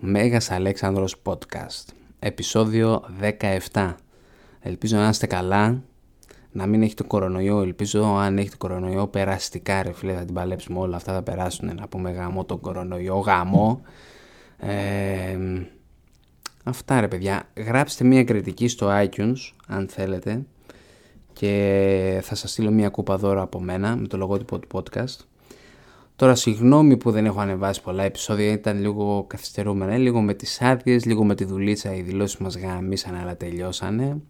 Μέγας Αλέξανδρος Podcast Επισόδιο 17 Ελπίζω να είστε καλά Να μην έχετε κορονοϊό Ελπίζω αν έχετε κορονοϊό περαστικά ρε φίλε Θα την παλέψουμε όλα αυτά θα περάσουν Να πούμε γαμό τον κορονοϊό Γαμό ε, Αυτά ρε παιδιά. Γράψτε μια κριτική στο iTunes Αν θέλετε Και θα σας στείλω μια κούπα δώρα από μένα Με το λογότυπο του podcast Τώρα συγγνώμη που δεν έχω ανεβάσει πολλά επεισόδια, ήταν λίγο καθυστερούμενα, λίγο με τις άδειες, λίγο με τη δουλίτσα, οι δηλώσεις μας γαμίσαν αλλά τελειώσανε.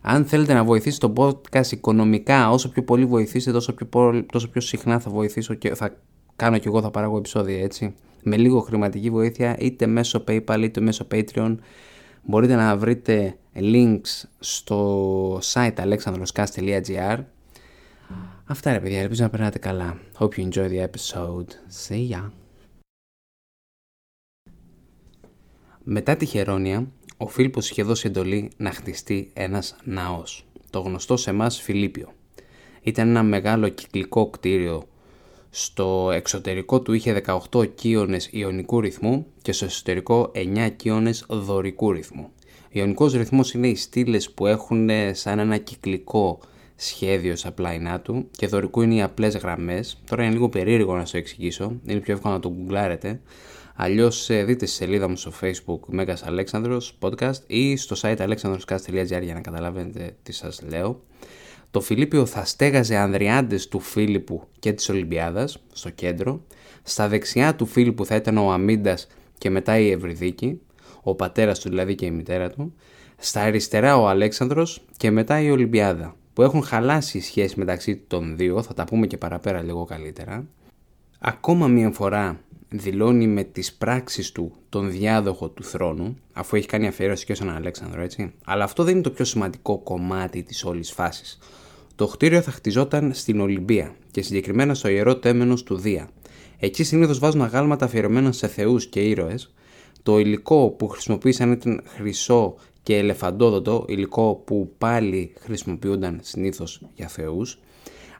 Αν θέλετε να βοηθήσετε το podcast οικονομικά, όσο πιο πολύ βοηθήσετε, τόσο πιο, τόσο πιο συχνά θα βοηθήσω και θα κάνω και εγώ, θα παράγω επεισόδια έτσι. Με λίγο χρηματική βοήθεια, είτε μέσω PayPal είτε μέσω Patreon, μπορείτε να βρείτε links στο site alexandroscast.gr Αυτά ρε παιδιά, ελπίζω να περνάτε καλά. Hope you enjoy the episode. See ya. Μετά τη Χερόνια, ο Φίλιππος είχε δώσει εντολή να χτιστεί ένας ναός, το γνωστό σε εμάς Φιλίππιο. Ήταν ένα μεγάλο κυκλικό κτίριο. Στο εξωτερικό του είχε 18 κύονες ιονικού ρυθμού και στο εσωτερικό 9 κύονες δωρικού ρυθμού. Ιονικός ρυθμός είναι οι στήλες που έχουν σαν ένα κυκλικό σχέδιος στα πλάινά του και δωρικού είναι οι απλές γραμμές. Τώρα είναι λίγο περίεργο να σα το εξηγήσω, είναι πιο εύκολο να το γκουγκλάρετε. Αλλιώς ε, δείτε στη σελίδα μου στο facebook Μέγα Αλέξανδρο podcast ή στο site alexandroscast.gr για να καταλαβαίνετε τι σας λέω. Το Φιλίππιο θα στέγαζε ανδριάντες του Φίλιππου και της Ολυμπιάδας στο κέντρο. Στα δεξιά του Φίλιππου θα ήταν ο Αμίντας και μετά η Ευρυδίκη, ο πατέρας του δηλαδή και η μητέρα του. Στα αριστερά ο Αλέξανδρος και μετά η Ολυμπιάδα που έχουν χαλάσει οι σχέσεις μεταξύ των δύο, θα τα πούμε και παραπέρα λίγο καλύτερα. Ακόμα μία φορά δηλώνει με τις πράξεις του τον διάδοχο του θρόνου, αφού έχει κάνει αφιέρωση και στον Αλέξανδρο, έτσι. Αλλά αυτό δεν είναι το πιο σημαντικό κομμάτι της όλης φάσης. Το κτίριο θα χτιζόταν στην Ολυμπία και συγκεκριμένα στο ιερό τέμενος του Δία. Εκεί συνήθως βάζουν αγάλματα αφιερωμένα σε θεούς και ήρωες. Το υλικό που χρησιμοποίησαν ήταν χρυσό και ελεφαντόδοτο, υλικό που πάλι χρησιμοποιούνταν συνήθως για θεούς.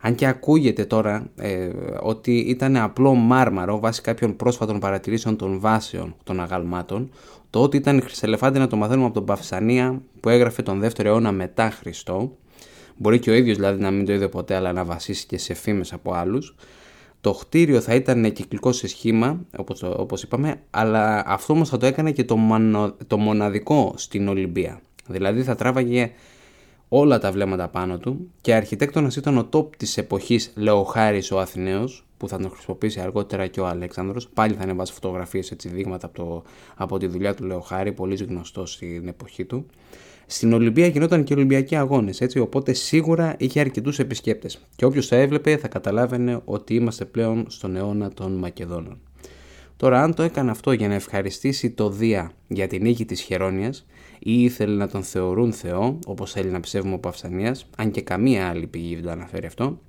Αν και ακούγεται τώρα ε, ότι ήταν απλό μάρμαρο βάσει κάποιων πρόσφατων παρατηρήσεων των βάσεων των αγαλμάτων, το ότι ήταν χρυσελεφάντη να το μαθαίνουμε από τον Παυσανία που έγραφε τον 2ο αιώνα μετά Χριστό. Μπορεί και ο ίδιος δηλαδή να μην το είδε ποτέ αλλά να βασίσει σε φήμες από άλλους. Το χτίριο θα ήταν κυκλικό σε σχήμα, όπως, όπως είπαμε, αλλά αυτό όμως θα το έκανε και το, το μοναδικό στην Ολυμπία. Δηλαδή θα τράβαγε όλα τα βλέμματα πάνω του και αρχιτέκτονας ήταν ο τόπ της εποχής Λεοχάρης ο Αθηναίος, που θα τον χρησιμοποιήσει αργότερα και ο Αλέξανδρος. Πάλι θα ανεβάσει φωτογραφίες, έτσι, δείγματα από, το, από τη δουλειά του Λεοχάρη, πολύ γνωστός στην εποχή του. Στην Ολυμπία γινόταν και Ολυμπιακοί αγώνες, έτσι, οπότε σίγουρα είχε αρκετούς επισκέπτες. Και όποιος το έβλεπε θα καταλάβαινε ότι είμαστε πλέον στον αιώνα των Μακεδόνων. Τώρα, αν το έκανε αυτό για να ευχαριστήσει το Δία για την νίκη της Χερόνια ή ήθελε να τον θεωρούν Θεό, όπως θέλει να πιστεύουμε ο Παυσανίας, αν και καμία άλλη πηγή δεν το αναφέρει αυτό,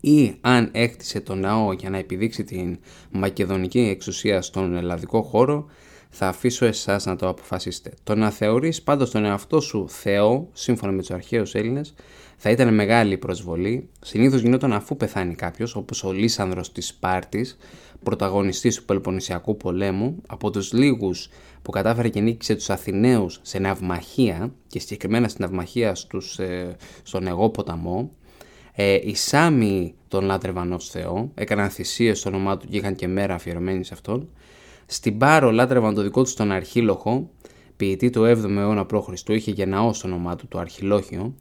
ή αν έκτισε το ναό για να επιδείξει την μακεδονική εξουσία στον ελλαδικό χώρο, θα αφήσω εσάς να το αποφασίσετε. Το να θεωρείς πάντως τον εαυτό σου Θεό, σύμφωνα με τους αρχαίους Έλληνες, θα ήταν μεγάλη προσβολή. Συνήθως γινόταν αφού πεθάνει κάποιος, όπως ο Λίσανδρο της Σπάρτης, πρωταγωνιστής του Πελοποννησιακού πολέμου, από τους λίγους που κατάφερε και νίκησε τους Αθηναίους σε ναυμαχία και συγκεκριμένα στην ναυμαχία στους, ε, στον Εγώ ποταμό. Ε, οι Σάμοι τον λάτρευαν ως Θεό, έκαναν θυσίες στο όνομά του και είχαν και μέρα αφιερωμένη σε αυτόν. Στην Πάρο λάτρευαν το δικό τους τον Αρχίλοχο, ποιητή του 7ου αιώνα π.Χ. είχε γενναός στο όνομά του το Αρχιλόχιο.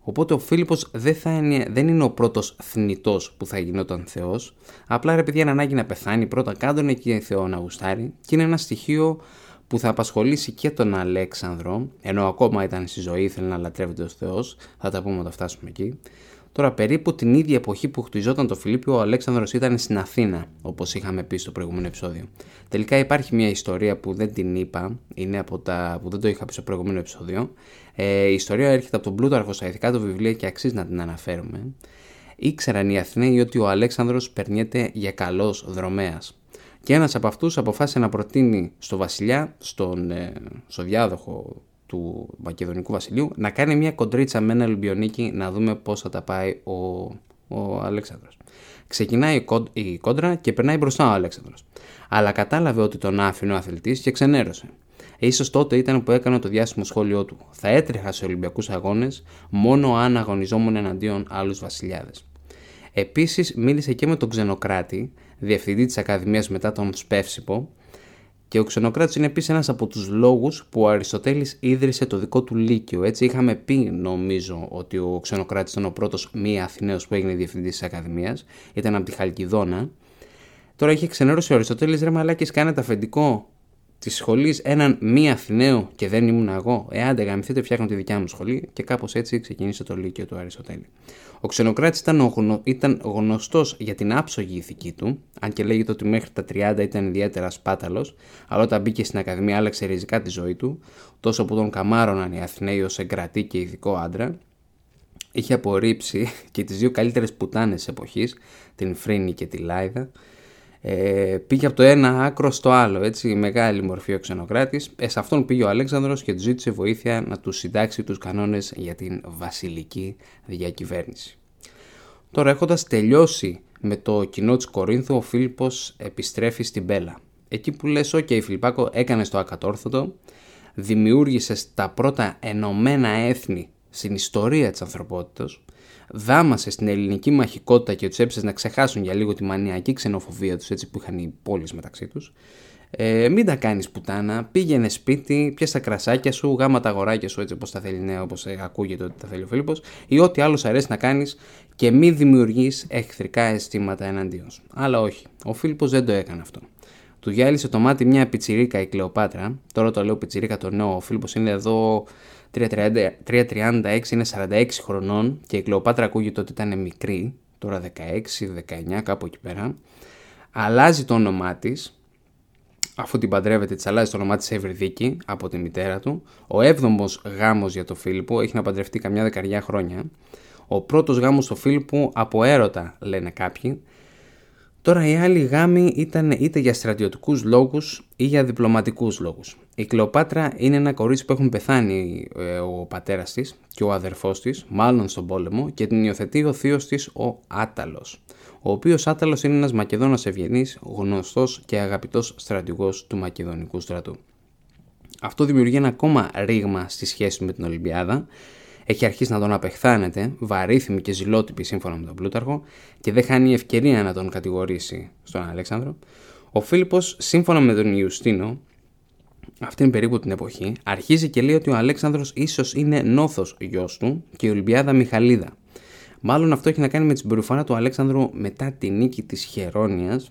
Οπότε ο Φίλιππος δεν, είναι, δεν είναι ο πρώτος θνητός που θα γινόταν Θεός. Απλά ρε παιδιά, είναι ανάγκη να πεθάνει πρώτα κάτω και Θεό να γουστάρει. Και είναι ένα στοιχείο που θα απασχολήσει και τον Αλέξανδρο, ενώ ακόμα ήταν στη ζωή, ήθελε να λατρεύεται ω Θεός. Θα τα πούμε όταν φτάσουμε εκεί. Τώρα, περίπου την ίδια εποχή που χτιζόταν το Φιλίππιο, ο Αλέξανδρος ήταν στην Αθήνα, όπως είχαμε πει στο προηγούμενο επεισόδιο. Τελικά υπάρχει μια ιστορία που δεν την είπα, είναι από τα που δεν το είχα πει στο προηγούμενο επεισόδιο. Ε, η ιστορία έρχεται από τον Πλούταρχο στα ηθικά του βιβλία και αξίζει να την αναφέρουμε. Ήξεραν οι Αθηναίοι ότι ο Αλέξανδρος περνιέται για καλός δρομέας. Και ένας από αυτούς αποφάσισε να προτείνει στο βασιλιά, στον, ε, στο διάδοχο του Μακεδονικού Βασιλείου να κάνει μια κοντρίτσα με ένα Ολυμπιονίκη να δούμε πώς θα τα πάει ο ο Αλέξανδρος. Ξεκινάει η κόντρα και περνάει μπροστά ο Αλέξανδρος. Αλλά κατάλαβε ότι τον άφηνε ο αθλητής και ξενέρωσε. σω τότε ήταν που έκανε το διάσημο σχόλιο του. Θα έτρεχα σε Ολυμπιακούς Αγώνες μόνο αν αγωνιζόμουν εναντίον άλλους βασιλιάδες. Επίσης μίλησε και με τον Ξενοκράτη, διευθυντή της Ακαδημίας μετά τον Σπεύσιπο, και ο Ξενοκράτης είναι επίσης ένας από τους λόγους που ο Αριστοτέλης ίδρυσε το δικό του Λύκειο. Έτσι, είχαμε πει, νομίζω, ότι ο Ξενοκράτης ήταν ο πρώτος μη Αθηναίος που έγινε διευθυντής της Ακαδημίας. Ήταν από τη Χαλκιδόνα. Τώρα είχε ξενέρωση ο Αριστοτέλης ρε μαλάκι, κάνετε αφεντικό της σχολής έναν μη Αθηναίο και δεν ήμουν εγώ. Εάν δεν γαμηθείτε, φτιάχνω τη δικιά μου σχολή και κάπως έτσι ξεκίνησε το Λύκειο του Αριστοτέλη. Ο Ξενοκράτης ήταν, γνω... ήταν γνωστός για την άψογη ηθική του, αν και λέγεται ότι μέχρι τα 30 ήταν ιδιαίτερα σπάταλος, αλλά όταν μπήκε στην Ακαδημία άλλαξε ριζικά τη ζωή του, τόσο που τον καμάρωναν οι Αθηναίοι ως εγκρατή και ειδικό άντρα. Είχε απορρίψει και τις δύο καλύτερες πουτάνες της εποχής, την Φρίνη και τη Λάιδα, ε, πήγε από το ένα άκρο στο άλλο, έτσι, μεγάλη μορφή ο Ξενοκράτης. Ε, σε αυτόν πήγε ο Αλέξανδρος και τους ζήτησε βοήθεια να τους συντάξει τους κανόνες για την βασιλική διακυβέρνηση. Τώρα έχοντας τελειώσει με το κοινό της Κορίνθου, ο Φίλιππος επιστρέφει στην Πέλλα. Εκεί που λες, OK okay, Φιλιππάκο, έκανες το ακατόρθωτο, δημιούργησες τα πρώτα ενωμένα έθνη στην ιστορία της ανθρωπότητας, δάμασε στην ελληνική μαχικότητα και τους έψες να ξεχάσουν για λίγο τη μανιακή ξενοφοβία τους έτσι που είχαν οι πόλεις μεταξύ τους. Ε, μην τα κάνεις πουτάνα, πήγαινε σπίτι, πιες τα κρασάκια σου, γάμα τα αγοράκια σου έτσι όπως τα θέλει νέο, όπως ακούγεται ότι τα θέλει ο Φίλιππος, ή ό,τι άλλος αρέσει να κάνεις και μην δημιουργείς εχθρικά αισθήματα εναντίον σου. Αλλά όχι, ο Φίλιππος δεν το έκανε αυτό. Του γυάλισε το μάτι μια πιτσιρίκα η Κλεοπάτρα. Τώρα το λέω πιτσιρίκα το νέο. Ο Φίλιππος είναι εδώ 3.36 είναι 46 χρονών και η Κλεοπάτρα ακούγεται ότι ήταν μικρή, τώρα 16, 19 κάπου εκεί πέρα. Αλλάζει το όνομά της, αφού την παντρεύεται, της αλλάζει το όνομά της σε Ευρυδίκη από τη μητέρα του. Ο 7ο γάμος για τον Φίλιππο έχει να παντρευτεί καμιά δεκαριά χρόνια. Ο πρώτος γάμος του Φίλιππου από έρωτα, λένε κάποιοι. Τώρα οι άλλοι γάμοι ήταν είτε για στρατιωτικούς λόγους ή για διπλωματικούς λόγους. Η Κλεοπάτρα είναι ένα κορίτσι που έχουν πεθάνει ε, ο πατέρας της και ο αδερφός της, μάλλον στον πόλεμο, και την υιοθετεί ο θείος της ο Άταλος, ο οποίος Άταλος είναι ένας Μακεδόνας ευγενής, γνωστός και αγαπητός στρατηγός του Μακεδονικού στρατού. Αυτό δημιουργεί ένα ακόμα ρήγμα στη σχέση με την Ολυμπιάδα, έχει αρχίσει να τον απεχθάνεται, βαρύθιμη και ζηλότυπη σύμφωνα με τον Πλούταρχο και δεν χάνει ευκαιρία να τον κατηγορήσει στον Αλέξανδρο. Ο Φίλιππος, σύμφωνα με τον Ιουστίνο, αυτήν περίπου την εποχή, αρχίζει και λέει ότι ο Αλέξανδρος ίσως είναι νόθος γιος του και η Ολυμπιάδα Μιχαλίδα. Μάλλον αυτό έχει να κάνει με την συμπεριφορά του Αλέξανδρου μετά τη νίκη της Χερόνιας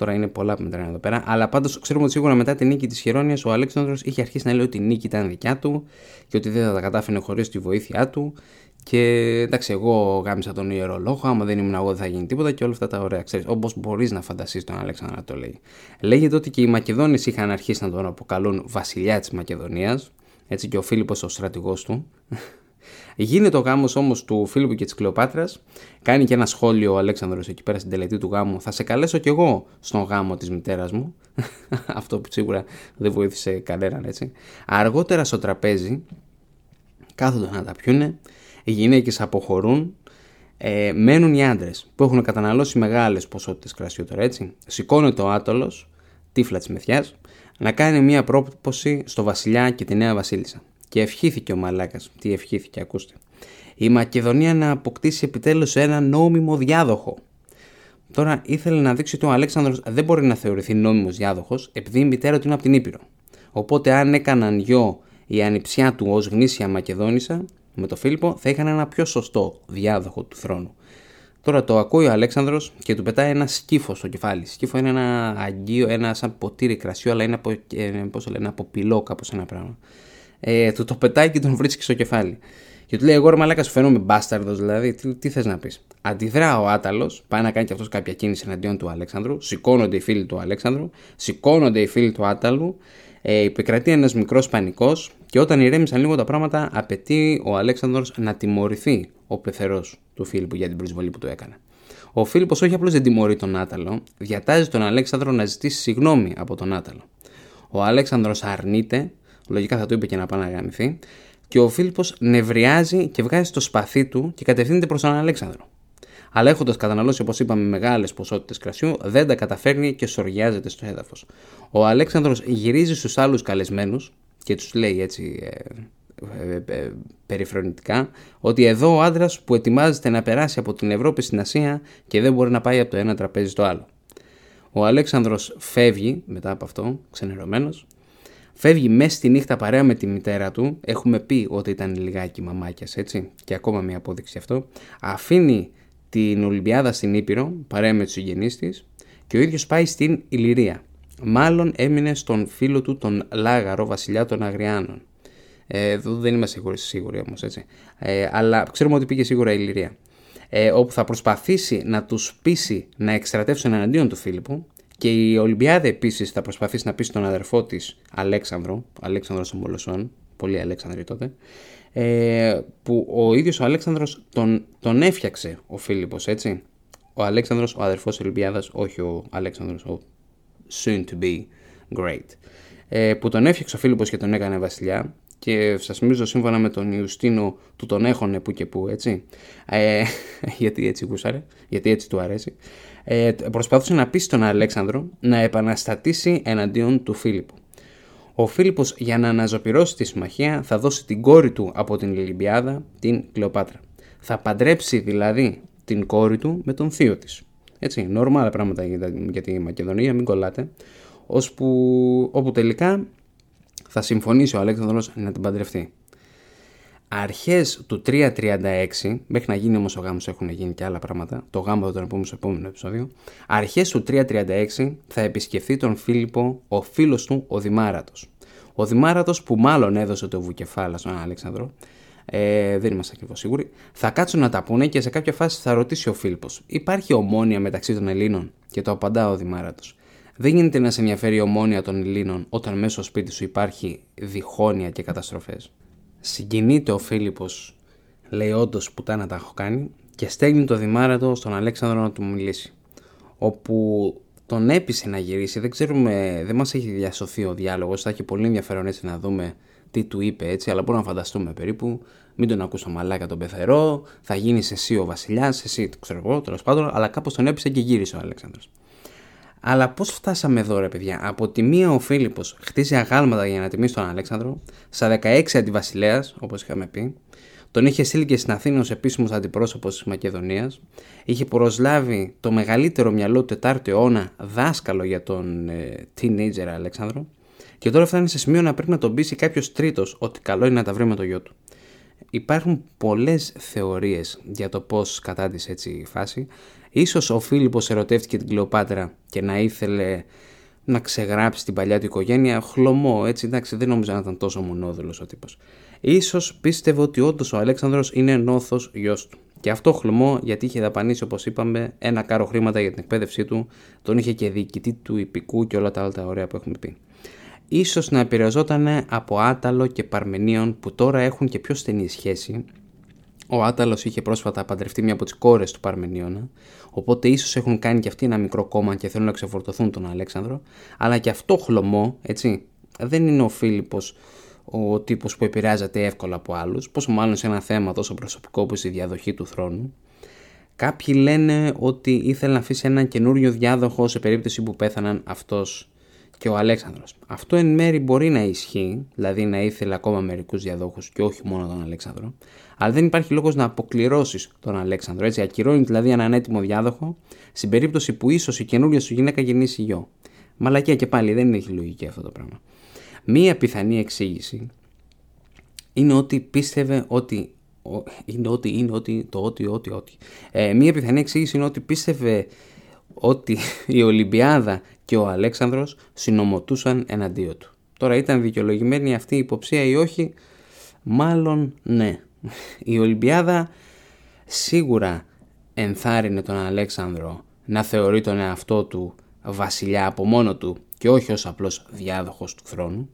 Τώρα είναι πολλά που μετράνε εδώ πέρα. Αλλά πάντως ξέρουμε ότι σίγουρα μετά τη νίκη της Χερόνια ο Αλέξανδρος είχε αρχίσει να λέει ότι η νίκη ήταν δικιά του και ότι δεν θα τα κατάφερε χωρίς τη βοήθειά του. Και εντάξει, εγώ γάμισα τον ιερολόγο. Άμα δεν ήμουν εγώ, δεν θα γίνει τίποτα και όλα αυτά τα ωραία. Ξέρεις, όπως μπορείς να φανταστείς τον Αλέξανδρο να το λέει. Λέγεται ότι και οι Μακεδόνες είχαν αρχίσει να τον αποκαλούν βασιλιάς της Μακεδονίας. Έτσι και ο Φίλιππος ο στρατηγός του. Γίνεται ο γάμος όμως του Φίλιππου και της Κλεοπάτρας. Κάνει και ένα σχόλιο ο Αλέξανδρος εκεί πέρα στην τελετή του γάμου. Θα σε καλέσω κι εγώ στον γάμο της μητέρας μου. Αυτό που σίγουρα δεν βοήθησε κανέναν έτσι. Αργότερα στο τραπέζι κάθονται να τα πιούνε. Οι γυναίκες αποχωρούν. Ε, μένουν οι άντρες που έχουν καταναλώσει μεγάλες ποσότητες κρασιού τώρα έτσι. Σηκώνεται ο άτολος, τύφλα της μεθιάς, να κάνει μια πρόποση στο βασιλιά και τη νέα βασίλισσα. Και ευχήθηκε ο Μαλάκας. Τι ευχήθηκε, ακούστε. Η Μακεδονία να αποκτήσει επιτέλους ένα νόμιμο διάδοχο. Τώρα ήθελε να δείξει ότι ο Αλέξανδρος δεν μπορεί να θεωρηθεί νόμιμος διάδοχος επειδή η μητέρα του είναι από την Ήπειρο. Οπότε αν έκαναν γιο η ανιψιά του ως γνήσια Μακεδόνισσα με τον Φίλιππο θα είχαν ένα πιο σωστό διάδοχο του θρόνου. Τώρα το ακούει ο Αλέξανδρος και του πετάει ένα σκύφο στο κεφάλι. Σκύφο είναι ένα αγγείο, ένα σαν ποτήρι κρασιού, αλλά είναι από, ε, πώς λένε, από πυλό κάπως ένα πράγμα ε, του το πετάει και τον βρίσκει στο κεφάλι. Και του λέει: Εγώ ρε Μαλάκα, σου φαίνομαι μπάσταρδος, δηλαδή. Τι, τι θες να πεις. Αντιδρά ο Άταλος, πάει να κάνει και αυτός κάποια κίνηση εναντίον του Αλέξανδρου. Σηκώνονται οι φίλοι του Αλέξανδρου, σηκώνονται οι φίλοι του Άταλου. Ε, επικρατεί ένας μικρός πανικός και όταν ηρέμησαν λίγο τα πράγματα, απαιτεί ο Αλέξανδρος να τιμωρηθεί ο πεθερός του Φίλιππου για την προσβολή που του έκανε. Ο Φίλιππος όχι απλώς δεν τιμωρεί τον Άταλο, διατάζει τον Αλέξανδρο να ζητήσει συγγνώμη από τον Άταλο. Ο Αλέξανδρος αρνείται Λογικά θα του είπε και να πάει να γαμηθεί. Και ο Φίλιππος νευριάζει και βγάζει το σπαθί του και κατευθύνεται προς τον Αλέξανδρο. Αλλά έχοντας καταναλώσει, όπως είπαμε, μεγάλες ποσότητες κρασιού, δεν τα καταφέρνει και σοριάζεται στο έδαφος. Ο Αλέξανδρος γυρίζει στους άλλους καλεσμένους και τους λέει έτσι ε, ε, ε, περιφρονητικά ότι εδώ ο άντρας που ετοιμάζεται να περάσει από την Ευρώπη στην Ασία και δεν μπορεί να πάει από το ένα τραπέζι στο άλλο. Ο Αλέξανδρος φεύγει μετά από αυτό, ξενερωμένος, φεύγει μέσα στη νύχτα παρέα με τη μητέρα του, έχουμε πει ότι ήταν λιγάκι μαμάκιας έτσι και ακόμα μια απόδειξη αυτό, αφήνει την Ολυμπιάδα στην Ήπειρο παρέα με τους συγγενείς της και ο ίδιος πάει στην Ηλυρία. Μάλλον έμεινε στον φίλο του τον Λάγαρο βασιλιά των Αγριάνων. Ε, δεν είμαστε σίγουροι, σίγουροι όμως έτσι. Ε, αλλά ξέρουμε ότι πήγε σίγουρα η Ηλυρία ε, όπου θα προσπαθήσει να τους πείσει να εκστρατεύσουν εναντίον του Φίλιππου και η Ολυμπιάδα επίσης θα προσπαθήσει να πείσει τον αδερφό της Αλέξανδρο, Αλέξανδρος των Πολωσών, πολύ Αλέξανδροι τότε, ε, που ο ίδιος ο Αλέξανδρος τον, τον έφτιαξε ο Φίλιππος, έτσι. Ο Αλέξανδρος, ο αδερφός Ολυμπιάδας, όχι ο Αλέξανδρος, ο soon to be great. Ε, που τον έφτιαξε ο Φίλιππος και τον έκανε βασιλιά και σας θυμίζω σύμφωνα με τον Ιουστίνο του τον έχωνε που και που έτσι ε, γιατί έτσι γούσαρε, γιατί έτσι του αρέσει ε, προσπαθούσε να πείσει τον Αλέξανδρο να επαναστατήσει εναντίον του Φίλιππου. Ο Φίλιππος για να αναζωπυρώσει τη συμμαχία θα δώσει την κόρη του από την Λιμπιάδα, την Κλεοπάτρα. Θα παντρέψει δηλαδή την κόρη του με τον θείο της. Έτσι, νορμάλα πράγματα για τη Μακεδονία, μην κολλάτε. Ώσπου, όπου τελικά θα συμφωνήσει ο Αλέξανδρος να την παντρευτεί. Αρχές του 336, μέχρι να γίνει όμως ο γάμος έχουν γίνει και άλλα πράγματα, το γάμο θα τον πούμε στο επόμενο επεισόδιο, αρχές του 336 θα επισκεφθεί τον Φίλιππο ο φίλος του ο Δημάρατος. Ο Δημάρατος που μάλλον έδωσε το βουκεφάλα στον Αλέξανδρο, ε, δεν είμαστε ακριβώς σίγουροι, θα κάτσουν να τα πούνε και σε κάποια φάση θα ρωτήσει ο Φίλιππος, υπάρχει ομόνια μεταξύ των Ελλήνων; Και το απαντά ο Δημάρατος. Δεν γίνεται να σε ενδιαφέρει η ομόνια των Ελλήνων όταν μέσα στο σπίτι σου υπάρχει διχόνοια και καταστροφές. Συγκινείται ο Φίλιππος, λέει όντως πουτάνα τα έχω κάνει και στέλνει το δημάρατο στον Αλέξανδρο να του μιλήσει. Όπου τον έπεισε να γυρίσει, δεν ξέρουμε, δεν μας έχει διασωθεί ο διάλογος, θα έχει πολύ ενδιαφέρον έτσι να δούμε τι του είπε έτσι, αλλά μπορούμε να φανταστούμε περίπου. Μην τον ακούσω μαλάκα τον πεθερό, θα γίνεις εσύ ο βασιλιάς, εσύ το ξέρω εγώ, τέλος πάντων, αλλά κάπως τον έπεισε και γύρισε ο Αλέξανδρος. Αλλά πώς φτάσαμε εδώ, ρε παιδιά; Από τη μία ο Φίλιππος χτίζει αγάλματα για να τιμήσει τον Αλέξανδρο, στα 16 αντιβασιλέας, όπως είχαμε πει, τον είχε στείλει και στην Αθήνα ως επίσημος αντιπρόσωπος της Μακεδονίας, είχε προσλάβει το μεγαλύτερο μυαλό του 4ου αιώνα δάσκαλο για τον ε, teenager Αλέξανδρο, και τώρα φτάνει σε σημείο να πρέπει να τον πείσει κάποιος τρίτος ότι καλό είναι να τα βρει με το γιο του. Υπάρχουν πολλές θεωρίες για το πώς κατάντησε έτσι η φάση Ίσως ο Φίλιππος ερωτεύτηκε την Κλεοπάτρα και να ήθελε να ξεγράψει την παλιά του οικογένεια. Χλωμό, έτσι, εντάξει, δεν νόμιζα να ήταν τόσο μονόδουλος ο τύπος. Ίσως πίστευε ότι όντως ο Αλέξανδρος είναι νόθος γιος του. Και αυτό χλωμό γιατί είχε δαπανίσει, όπως είπαμε, ένα κάρο χρήματα για την εκπαίδευσή του, τον είχε και διοικητή του υπηκού και όλα τα άλλα τα ωραία που έχουμε πει. Ίσως να επηρεαζόταν από Άταλο και Παρμενίων που τώρα έχουν και πιο στενή σχέση ο Άταλος είχε πρόσφατα παντρευτεί μια από τις κόρες του Παρμενίωνα, οπότε ίσως έχουν κάνει και αυτοί ένα μικρό κόμμα και θέλουν να ξεφορτωθούν τον Αλέξανδρο, αλλά και αυτό χλωμό, έτσι, δεν είναι ο Φίλιππος ο τύπος που επηρεάζεται εύκολα από άλλους, πόσο μάλλον σε ένα θέμα τόσο προσωπικό όπω η διαδοχή του θρόνου. Κάποιοι λένε ότι ήθελε να αφήσει έναν καινούριο διάδοχο σε περίπτωση που πέθαναν αυτός και ο Αλέξανδρος. Αυτό εν μέρη μπορεί να ισχύει, δηλαδή να ήθελε ακόμα μερικούς διαδόχους και όχι μόνο τον Αλέξανδρο, αλλά δεν υπάρχει λόγος να αποκληρώσεις τον Αλέξανδρο. Έτσι, ακυρώνει δηλαδή έναν έτοιμο διάδοχο στην περίπτωση που ίσως η καινούργια σου γυναίκα γεννήσει γιο. Μαλακία και πάλι δεν έχει λογική αυτό το πράγμα. Μία πιθανή εξήγηση είναι ότι πίστευε ότι. Είναι ότι, είναι ότι, το ότι, ότι, ότι. Ε, μία πιθανή εξήγηση είναι ότι πίστευε ότι η Ολυμπιάδα και ο Αλέξανδρος συνομωτούσαν εναντίον του. Τώρα ήταν δικαιολογημένη αυτή η υποψία ή όχι, μάλλον ναι. Η Ολυμπιάδα σίγουρα ενθάρρυνε τον Αλέξανδρο να θεωρεί τον εαυτό του βασιλιά από μόνο του και όχι ως απλός διάδοχος του θρόνου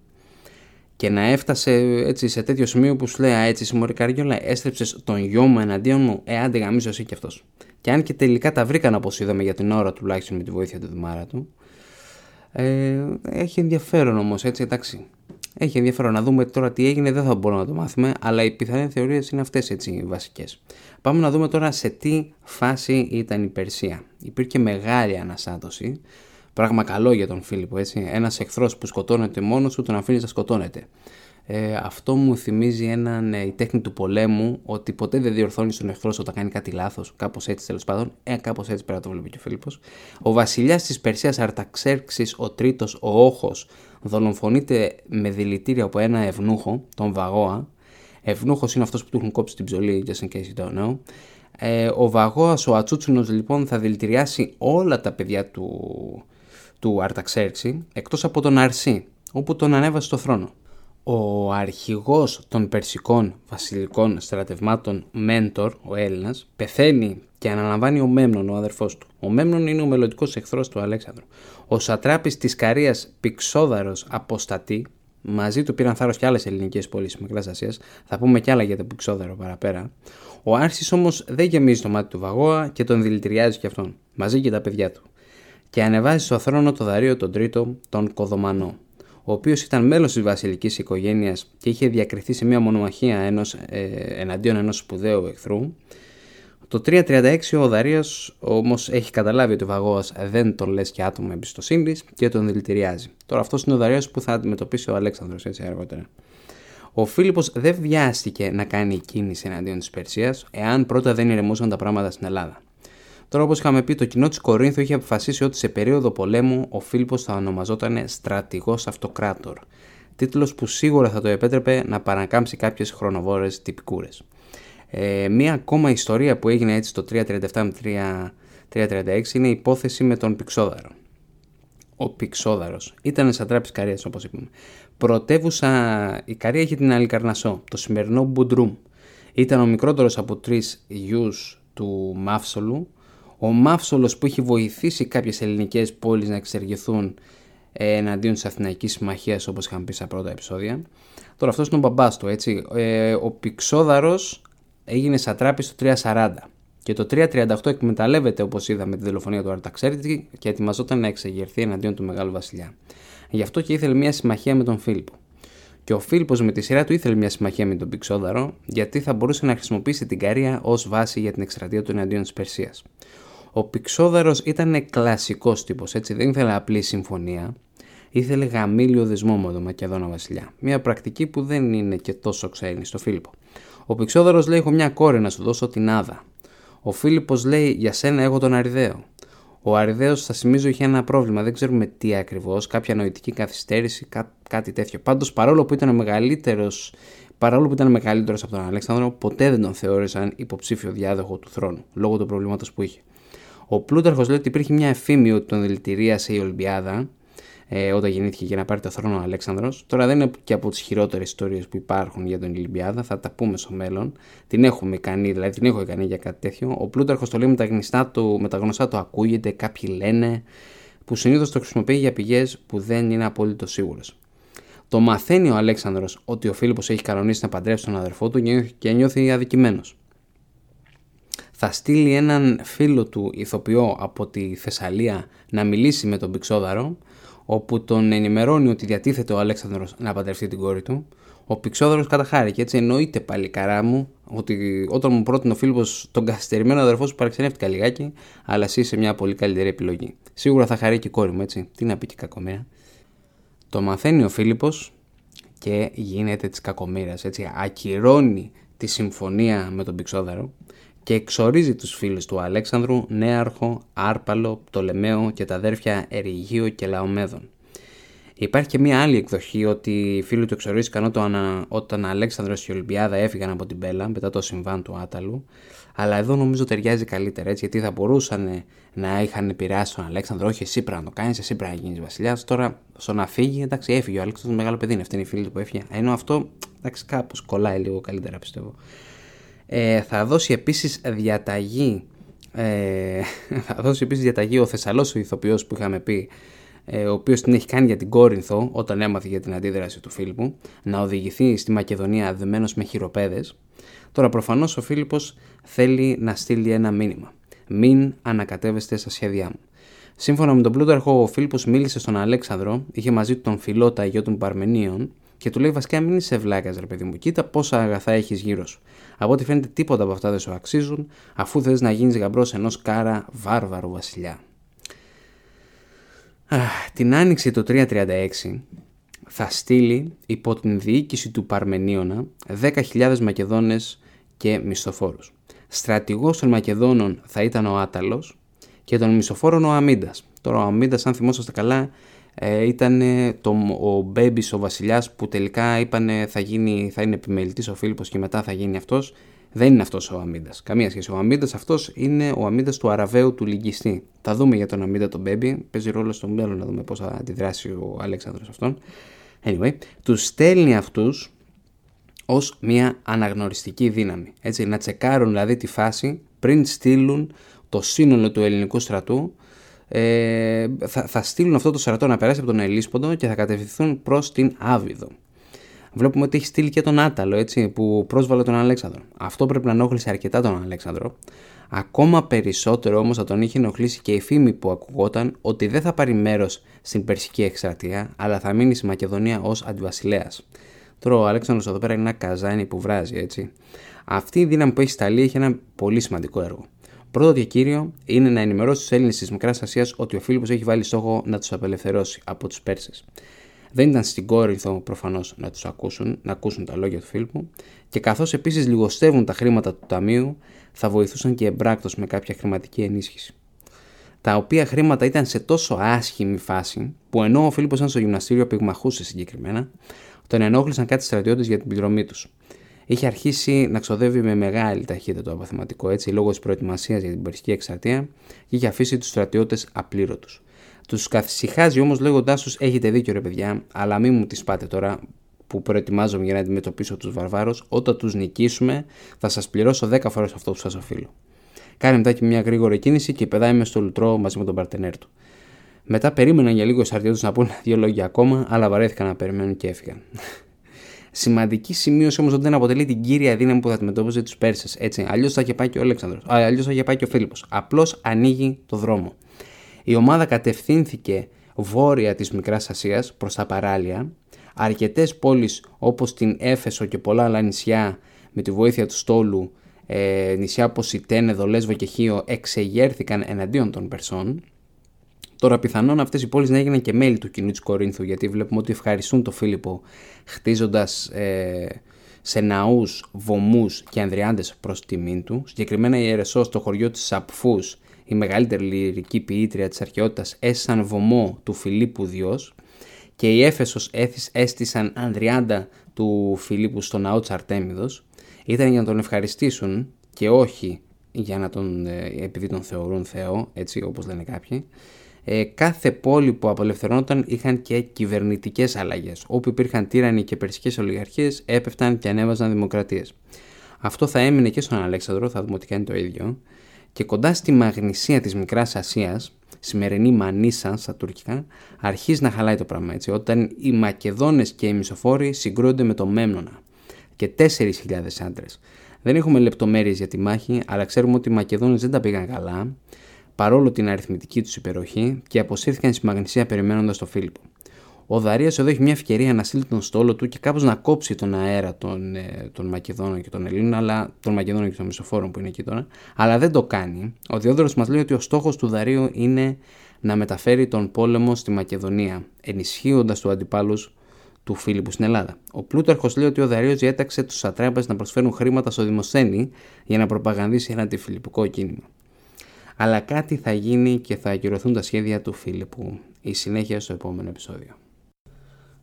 και να έφτασε έτσι σε τέτοιο σημείο που σου λέει έτσι συμμορή Καριόλα έστρεψες τον γιο μου εναντίον μου ε άντε γαμίσω εσύ και αυτός και αν και τελικά τα βρήκαν όπως είδαμε για την ώρα τουλάχιστον με τη βοήθεια του Δημάρα του ε, έχει ενδιαφέρον όμως έτσι εντάξει Έχει ενδιαφέρον να δούμε τώρα τι έγινε, δεν θα μπορούμε να το μάθουμε, αλλά οι πιθανές θεωρίες είναι αυτές έτσι οι βασικές. Πάμε να δούμε τώρα σε τι φάση ήταν η Περσία. Υπήρχε μεγάλη αναστάτωση. Πράγμα καλό για τον Φίλιππο, έτσι. Ένας εχθρός που σκοτώνεται μόνος του, τον αφήνεις να σκοτώνεται. Ε, αυτό μου θυμίζει έναν, ε, η τέχνη του πολέμου ότι ποτέ δεν διορθώνεις τον εχθρό όταν κάνει κάτι λάθος. Κάπως έτσι τέλος πάντων. Ε, κάπως έτσι πέρα το βλέπει και ο Φίλιππος. Ο βασιλιάς της Περσίας Αρταξέρξης, ο τρίτος, ο Όχος, δολοφονείται με δηλητήρια από ένα ευνούχο, τον Βαγόα. Ευνούχος είναι αυτός που του έχουν κόψει την ψωλή, just in case you don't know. Ε, ο Βαγόας, ο Ατσούτσινο λοιπόν, θα δηλητηριάσει όλα τα παιδιά του, του Αρταξέρξη εκτός από τον Αρσί, όπου τον ανέβασε στο θρόνο. Ο αρχηγός των περσικών βασιλικών στρατευμάτων Μέντορ, ο Έλληνας, πεθαίνει και αναλαμβάνει ο Μέμνον, ο αδερφός του. Ο Μέμνον είναι ο μελλοντικός εχθρός του Αλέξανδρου. Ο σατράπης της Καρίας Πυξόδαρος Αποστατή, μαζί του πήραν θάρρος και άλλες ελληνικές πόλεις της Μικράς Ασίας, θα πούμε κι άλλα για το Πυξόδαρο παραπέρα. Ο Άρσης όμως δεν γεμίζει το μάτι του Βαγόα και τον δηλητηριάζει κι αυτόν, μαζί και τα παιδιά του. Και ανεβάζει στο θρόνο το Δαρίο τον Τρίτο, τον Κοδομανό ο οποίος ήταν μέλος της βασιλικής οικογένειας και είχε διακριθεί σε μια μονομαχία ενός, ε, εναντίον ενός σπουδαίου εχθρού. Το 336 ο Δαρίας όμως έχει καταλάβει ότι ο Βαγόας δεν τον λες και άτομο εμπιστοσύνης και τον δηλητηριάζει. Τώρα αυτός είναι ο Δαρίας που θα αντιμετωπίσει ο Αλέξανδρος έτσι αργότερα. Ο Φίλιππος δεν βιάστηκε να κάνει κίνηση εναντίον της Περσίας εάν πρώτα δεν ηρεμούσαν τα πράγματα στην Ελλάδα. Τώρα, όπω είχαμε πει, το κοινό της Κορίνθου είχε αποφασίσει ότι σε περίοδο πολέμου ο Φίλιππος θα ονομαζόταν Στρατηγός Αυτοκράτορ. Τίτλος που σίγουρα θα το επέτρεπε να παρακάμψει κάποιες χρονοβόρες τυπικούρες. Ε, μία ακόμα ιστορία που έγινε έτσι το 337 με 336 είναι η υπόθεση με τον Πυξόδαρο. Ο Πυξόδαρος ήταν σατράπη Καρίας, όπως είπαμε. Πρωτεύουσα η Καρία είχε την Αλικαρνασό, το σημερινό Μπουντρούμ. Ήταν ο μικρότερος από τρεις γιους του Μάφσολου ο Μαύσολος που έχει βοηθήσει κάποιες ελληνικές πόλεις να εξεργηθούν ε, εναντίον της Αθηναϊκής Συμμαχίας όπως είχαμε πει στα πρώτα επεισόδια. Τώρα αυτός είναι ο μπαμπάς του έτσι. Ε, ο Πυξόδαρος έγινε σατράπη στο 340 και το 338 εκμεταλλεύεται όπως είδαμε τη δολοφονία του Αρταξέρτη και ετοιμαζόταν να εξεγερθεί εναντίον του Μεγάλου Βασιλιά. Γι' αυτό και ήθελε μια συμμαχία με τον Φίλιππο. Και ο Φίλιππος με τη σειρά του ήθελε μια συμμαχία με τον Πυξόδαρο γιατί θα μπορούσε να χρησιμοποιήσει την Καρία ως βάση για την εκστρατεία του εναντίον της Περσίας. Ο Πυξόδαρος ήταν κλασικός τύπος, έτσι δεν ήθελε απλή συμφωνία. Ήθελε γαμήλιο δεσμό με τον Μακεδόνα Βασιλιά. Μια πρακτική που δεν είναι και τόσο ξένη στο Φίλιππο. Ο Πυξόδαρος λέει: Έχω μια κόρη να σου δώσω την Άδα. Ο Φίλιππος λέει: Για σένα έχω τον Αριδαίο. Ο Αριδαίος, θα θυμίζω, είχε ένα πρόβλημα. Δεν ξέρουμε τι ακριβώς, κάποια νοητική καθυστέρηση, κά- κάτι τέτοιο. Πάντως, παρόλο που ήταν μεγαλύτερος Παρόλο που ήταν μεγαλύτερος από τον Αλέξανδρο, ποτέ δεν τον θεώρησαν υποψήφιο διάδοχο του θρόνου, λόγω του προβλήματο που είχε. Ο Πλούταρχος λέει ότι υπήρχε μια εφήμη ότι τον δηλητηρίασε η Ολυμπιάδα ε, όταν γεννήθηκε για να πάρει το θρόνο ο Αλέξανδρος. Τώρα δεν είναι και από τις χειρότερες ιστορίες που υπάρχουν για τον Ολυμπιάδα, θα τα πούμε στο μέλλον. Την έχουμε ικανή, δηλαδή την έχω ικανή για κάτι τέτοιο. Ο Πλούταρχος το λέει με τα, γνωστά του, με τα γνωστά του ακούγεται, κάποιοι λένε, που συνήθως το χρησιμοποιεί για πηγές που δεν είναι απόλυτο σίγουρο. Το μαθαίνει ο Αλέξανδρος ότι ο Φίλιππος έχει κανονίσει να παντρεύσει τον αδερφό του και νιώθει αδικημένος θα στείλει έναν φίλο του ηθοποιό από τη Θεσσαλία να μιλήσει με τον Πυξόδαρο όπου τον ενημερώνει ότι διατίθεται ο Αλέξανδρος να παντρευτεί την κόρη του. Ο Πυξόδαρος καταχάρη και έτσι εννοείται πάλι καρά μου ότι όταν μου πρότεινε ο Φίλιππος τον καθυστερημένο αδερφό σου παραξενεύτηκα λιγάκι, αλλά εσύ είσαι μια πολύ καλύτερη επιλογή. Σίγουρα θα χαρεί και η κόρη μου, έτσι. Τι να πει και κακομοίρα. Το μαθαίνει ο Φίλιππος και γίνεται της κακομοίρας, έτσι. Ακυρώνει τη συμφωνία με τον Πυξόδαρο και εξορίζει τους φίλους του Αλέξανδρου, Νέαρχο, Άρπαλο, Πτολεμαίο και τα αδέρφια Ερηγείο και Λαομέδων. Υπάρχει και μία άλλη εκδοχή ότι οι φίλοι του εξορίστηκαν όταν, όταν Αλέξανδρος και η Ολυμπιάδα έφυγαν από την Πέλα μετά το συμβάν του Άταλου. Αλλά εδώ νομίζω ταιριάζει καλύτερα έτσι, γιατί θα μπορούσαν να είχαν επηρεάσει τον Αλέξανδρο. Όχι, εσύ πρέπει να το κάνεις, εσύ πρέπει να γίνεις βασιλιάς. Τώρα, στο να φύγει, εντάξει, έφυγε ο Αλέξανδρος μεγάλο παιδί, είναι αυτή είναι η φίλη του που έφυγε. Ενώ αυτό, εντάξει, κάπως κολλάει λίγο καλύτερα πιστεύω. Ε, θα δώσει επίσης διαταγή ε, θα δώσει επίσης διαταγή ο Θεσσαλός ο ηθοποιός που είχαμε πει ε, ο οποίος την έχει κάνει για την Κόρινθο όταν έμαθε για την αντίδραση του Φίλιππου να οδηγηθεί στη Μακεδονία δεμένος με χειροπέδες. Τώρα προφανώς ο Φίλιππος θέλει να στείλει ένα μήνυμα. Μην ανακατεύεστε στα σχέδιά μου Σύμφωνα με τον Πλούταρχο, ο Φίλιππος μίλησε στον Αλέξανδρο, είχε μαζί του τον Φιλότα γιο των Παρμενίων, Και του λέει βασικά μην είσαι βλάκας, ρε παιδί μου. Κοίτα πόσα αγαθά έχεις γύρω σου. Από ό,τι φαίνεται τίποτα από αυτά δεν σου αξίζουν, αφού θες να γίνεις γαμπρός ενός κάρα βάρβαρου βασιλιά. την άνοιξη το 336 θα στείλει υπό την διοίκηση του Παρμενίωνα 10.000 Μακεδόνες και μισθοφόρους. Στρατηγός των Μακεδόνων θα ήταν ο Άταλος και των μισθοφόρων ο Αμίντας. Τώρα ο Αμίντας αν θυμόσαστε καλά ε, ήταν το, ο Μπέμπης ο βασιλιάς που τελικά είπανε θα, γίνει, θα είναι επιμελητής ο Φίλιππος και μετά θα γίνει αυτός. Δεν είναι αυτός ο Αμίντας. Καμία σχέση. Ο Αμίντας αυτός είναι ο Αμίντας του Αραβαίου του Λυγκιστή. Θα δούμε για τον Αμίντα τον Μπέμπη. Παίζει ρόλο στο μέλλον να δούμε πώς θα αντιδράσει ο Αλέξανδρος αυτόν. Anyway, τους στέλνει αυτούς ως μια αναγνωριστική δύναμη. Έτσι, να τσεκάρουν δηλαδή τη φάση πριν στείλουν το σύνολο του ελληνικού στρατού ε, θα, θα στείλουν αυτό το στρατό να περάσει από τον Ελίσποντο και θα κατευθυνθούν προς την Άβυδο. Βλέπουμε ότι έχει στείλει και τον Άταλο έτσι, που πρόσβαλε τον Αλέξανδρο. Αυτό πρέπει να ενόχλησε αρκετά τον Αλέξανδρο. Ακόμα περισσότερο όμως θα τον είχε ενοχλήσει και η φήμη που ακουγόταν ότι δεν θα πάρει μέρος στην Περσική εκστρατεία αλλά θα μείνει στη Μακεδονία ως αντιβασιλέας. Τώρα ο Αλέξανδρος εδώ πέρα είναι ένα καζάνι που βράζει έτσι. Αυτή η δύναμη που έχει σταλεί έχει ένα πολύ σημαντικό έργο. Πρώτο και κύριο είναι να ενημερώσει τους Έλληνες της Μικράς Ασίας ότι ο Φίλιππος έχει βάλει στόχο να τους απελευθερώσει από τους Πέρσες. Δεν ήταν στην Κόρινθο προφανώς να τους ακούσουν, να ακούσουν τα λόγια του Φίλιππου και καθώς επίσης λιγοστεύουν τα χρήματα του Ταμείου, θα βοηθούσαν και εμπράκτος με κάποια χρηματική ενίσχυση. Τα οποία χρήματα ήταν σε τόσο άσχημη φάση που ενώ ο Φίλιππος ήταν στο γυμναστήριο πυγμαχούσε συγκεκριμένα, τον ενόχλησαν κάτι στρατιώτες για την πληρωμή τους. Είχε αρχίσει να ξοδεύει με μεγάλη ταχύτητα το αποθεματικό έτσι λόγω της προετοιμασίας για την Περσική Εξαρτία και είχε αφήσει τους στρατιώτες απλήρωτους. Τους καθησυχάζει όμως λέγοντάς τους: Έχετε δίκιο, ρε παιδιά, αλλά μην μου τις πάτε τώρα που προετοιμάζομαι για να αντιμετωπίσω τους βαρβάρους. Όταν τους νικήσουμε, θα σας πληρώσω 10 φορές αυτό που σας οφείλω. Κάνει μετά και μια γρήγορη κίνηση και πεδάει μες στο λουτρό μαζί με τον παρτενέρ του. Μετά περίμεναν για λίγο οι στρατιώτες να πούνε δύο λόγια ακόμα, αλλά βαρέθηκαν να περιμένουν και έφυγαν. Σημαντική σημείωση όμως ότι δεν αποτελεί την κύρια δύναμη που θα αντιμετώπιζε τους Πέρσες. Αλλιώς θα είχε πάει και ο Αλέξανδρος. Αλλιώς θα είχε πάει και ο Φίλιππος. Απλώς ανοίγει το δρόμο. Η ομάδα κατευθύνθηκε βόρεια της Μικράς Ασίας προς τα παράλια. Αρκετές πόλεις όπως την Έφεσο και πολλά άλλα νησιά με τη βοήθεια του στόλου, ε, νησιά όπως η Τένεδο, Λέσβο και Χίο εξεγέρθηκαν εναντίον των Περσών. Τώρα πιθανόν αυτές οι πόλεις να έγιναν και μέλη του κοινού της Κορίνθου γιατί βλέπουμε ότι ευχαριστούν τον Φίλιππο χτίζοντας ε, σε ναούς, βωμούς και ανδριάντες προς τιμήν του. Συγκεκριμένα η Ερεσό στο χωριό της Σαπφούς, η μεγαλύτερη λυρική ποιήτρια της αρχαιότητας, έσαν βωμό του Φιλίππου Διός και η Έφεσος έστησαν ανδριάντα του Φιλίππου στο ναό της Αρτέμιδος. Ήταν για να τον ευχαριστήσουν και όχι για να τον, ε, επειδή τον θεωρούν Θεό, έτσι όπως λένε κάποιοι ε, κάθε πόλη που απελευθερώνονταν είχαν και κυβερνητικές αλλαγές. Όπου υπήρχαν τύρανοι και περσικές ολιγαρχίες, έπεφταν και ανέβαζαν δημοκρατίες. Αυτό θα έμεινε και στον Αλέξανδρο, θα δούμε ότι κάνει το ίδιο. Και κοντά στη μαγνησία της Μικράς Ασίας, σημερινή Μανίσα στα τουρκικά, αρχίζει να χαλάει το πράγμα έτσι, όταν οι Μακεδόνες και οι Μισοφόροι συγκρούνται με το Μέμνονα και 4.000 άντρες. Δεν έχουμε λεπτομέρειες για τη μάχη, αλλά ξέρουμε ότι οι Μακεδόνες δεν τα πήγαν καλά παρόλο την αριθμητική τους υπεροχή και αποσύρθηκαν στη Μαγνησία περιμένοντας τον Φίλιππο. Ο Δαρίας εδώ έχει μια ευκαιρία να στείλει τον στόλο του και κάπως να κόψει τον αέρα των, ε, των Μακεδόνων και των Ελλήνων, αλλά των Μακεδόνων και των Μισοφόρων που είναι εκεί τώρα, αλλά δεν το κάνει. Ο Διόδωρος μας λέει ότι ο στόχος του Δαρίου είναι να μεταφέρει τον πόλεμο στη Μακεδονία, ενισχύοντας τους αντιπάλους του Φίλιππου στην Ελλάδα. Ο Πλούταρχος λέει ότι ο Δαρίο διέταξε τους ατράπε να προσφέρουν χρήματα στο Δημοσθένη για να προπαγανδίσει ένα αντιφιλιππικό κίνημα αλλά κάτι θα γίνει και θα ακυρωθούν τα σχέδια του Φίλιππου. Η συνέχεια στο επόμενο επεισόδιο.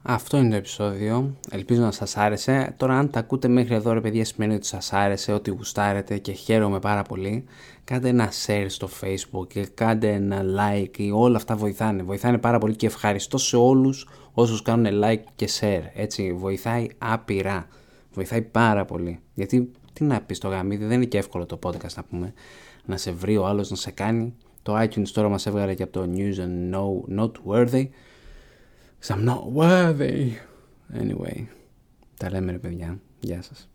Αυτό είναι το επεισόδιο. Ελπίζω να σας άρεσε. Τώρα αν τα ακούτε μέχρι εδώ ρε παιδιά σημαίνει ότι σας άρεσε, ότι γουστάρετε και χαίρομαι πάρα πολύ. Κάντε ένα share στο facebook και κάντε ένα like. Όλα αυτά βοηθάνε. Βοηθάνε πάρα πολύ και ευχαριστώ σε όλους όσους κάνουν like και share. Έτσι βοηθάει άπειρα. Βοηθάει πάρα πολύ. Γιατί τι να πεις στο γαμίδι, δεν είναι και εύκολο το podcast να πούμε να σε βρει ο άλλος να σε κάνει. Το iTunes τώρα μας έβγαλε και από το News and No Not Worthy. I'm not worthy. Anyway, τα λέμε ρε παιδιά. Γεια σας.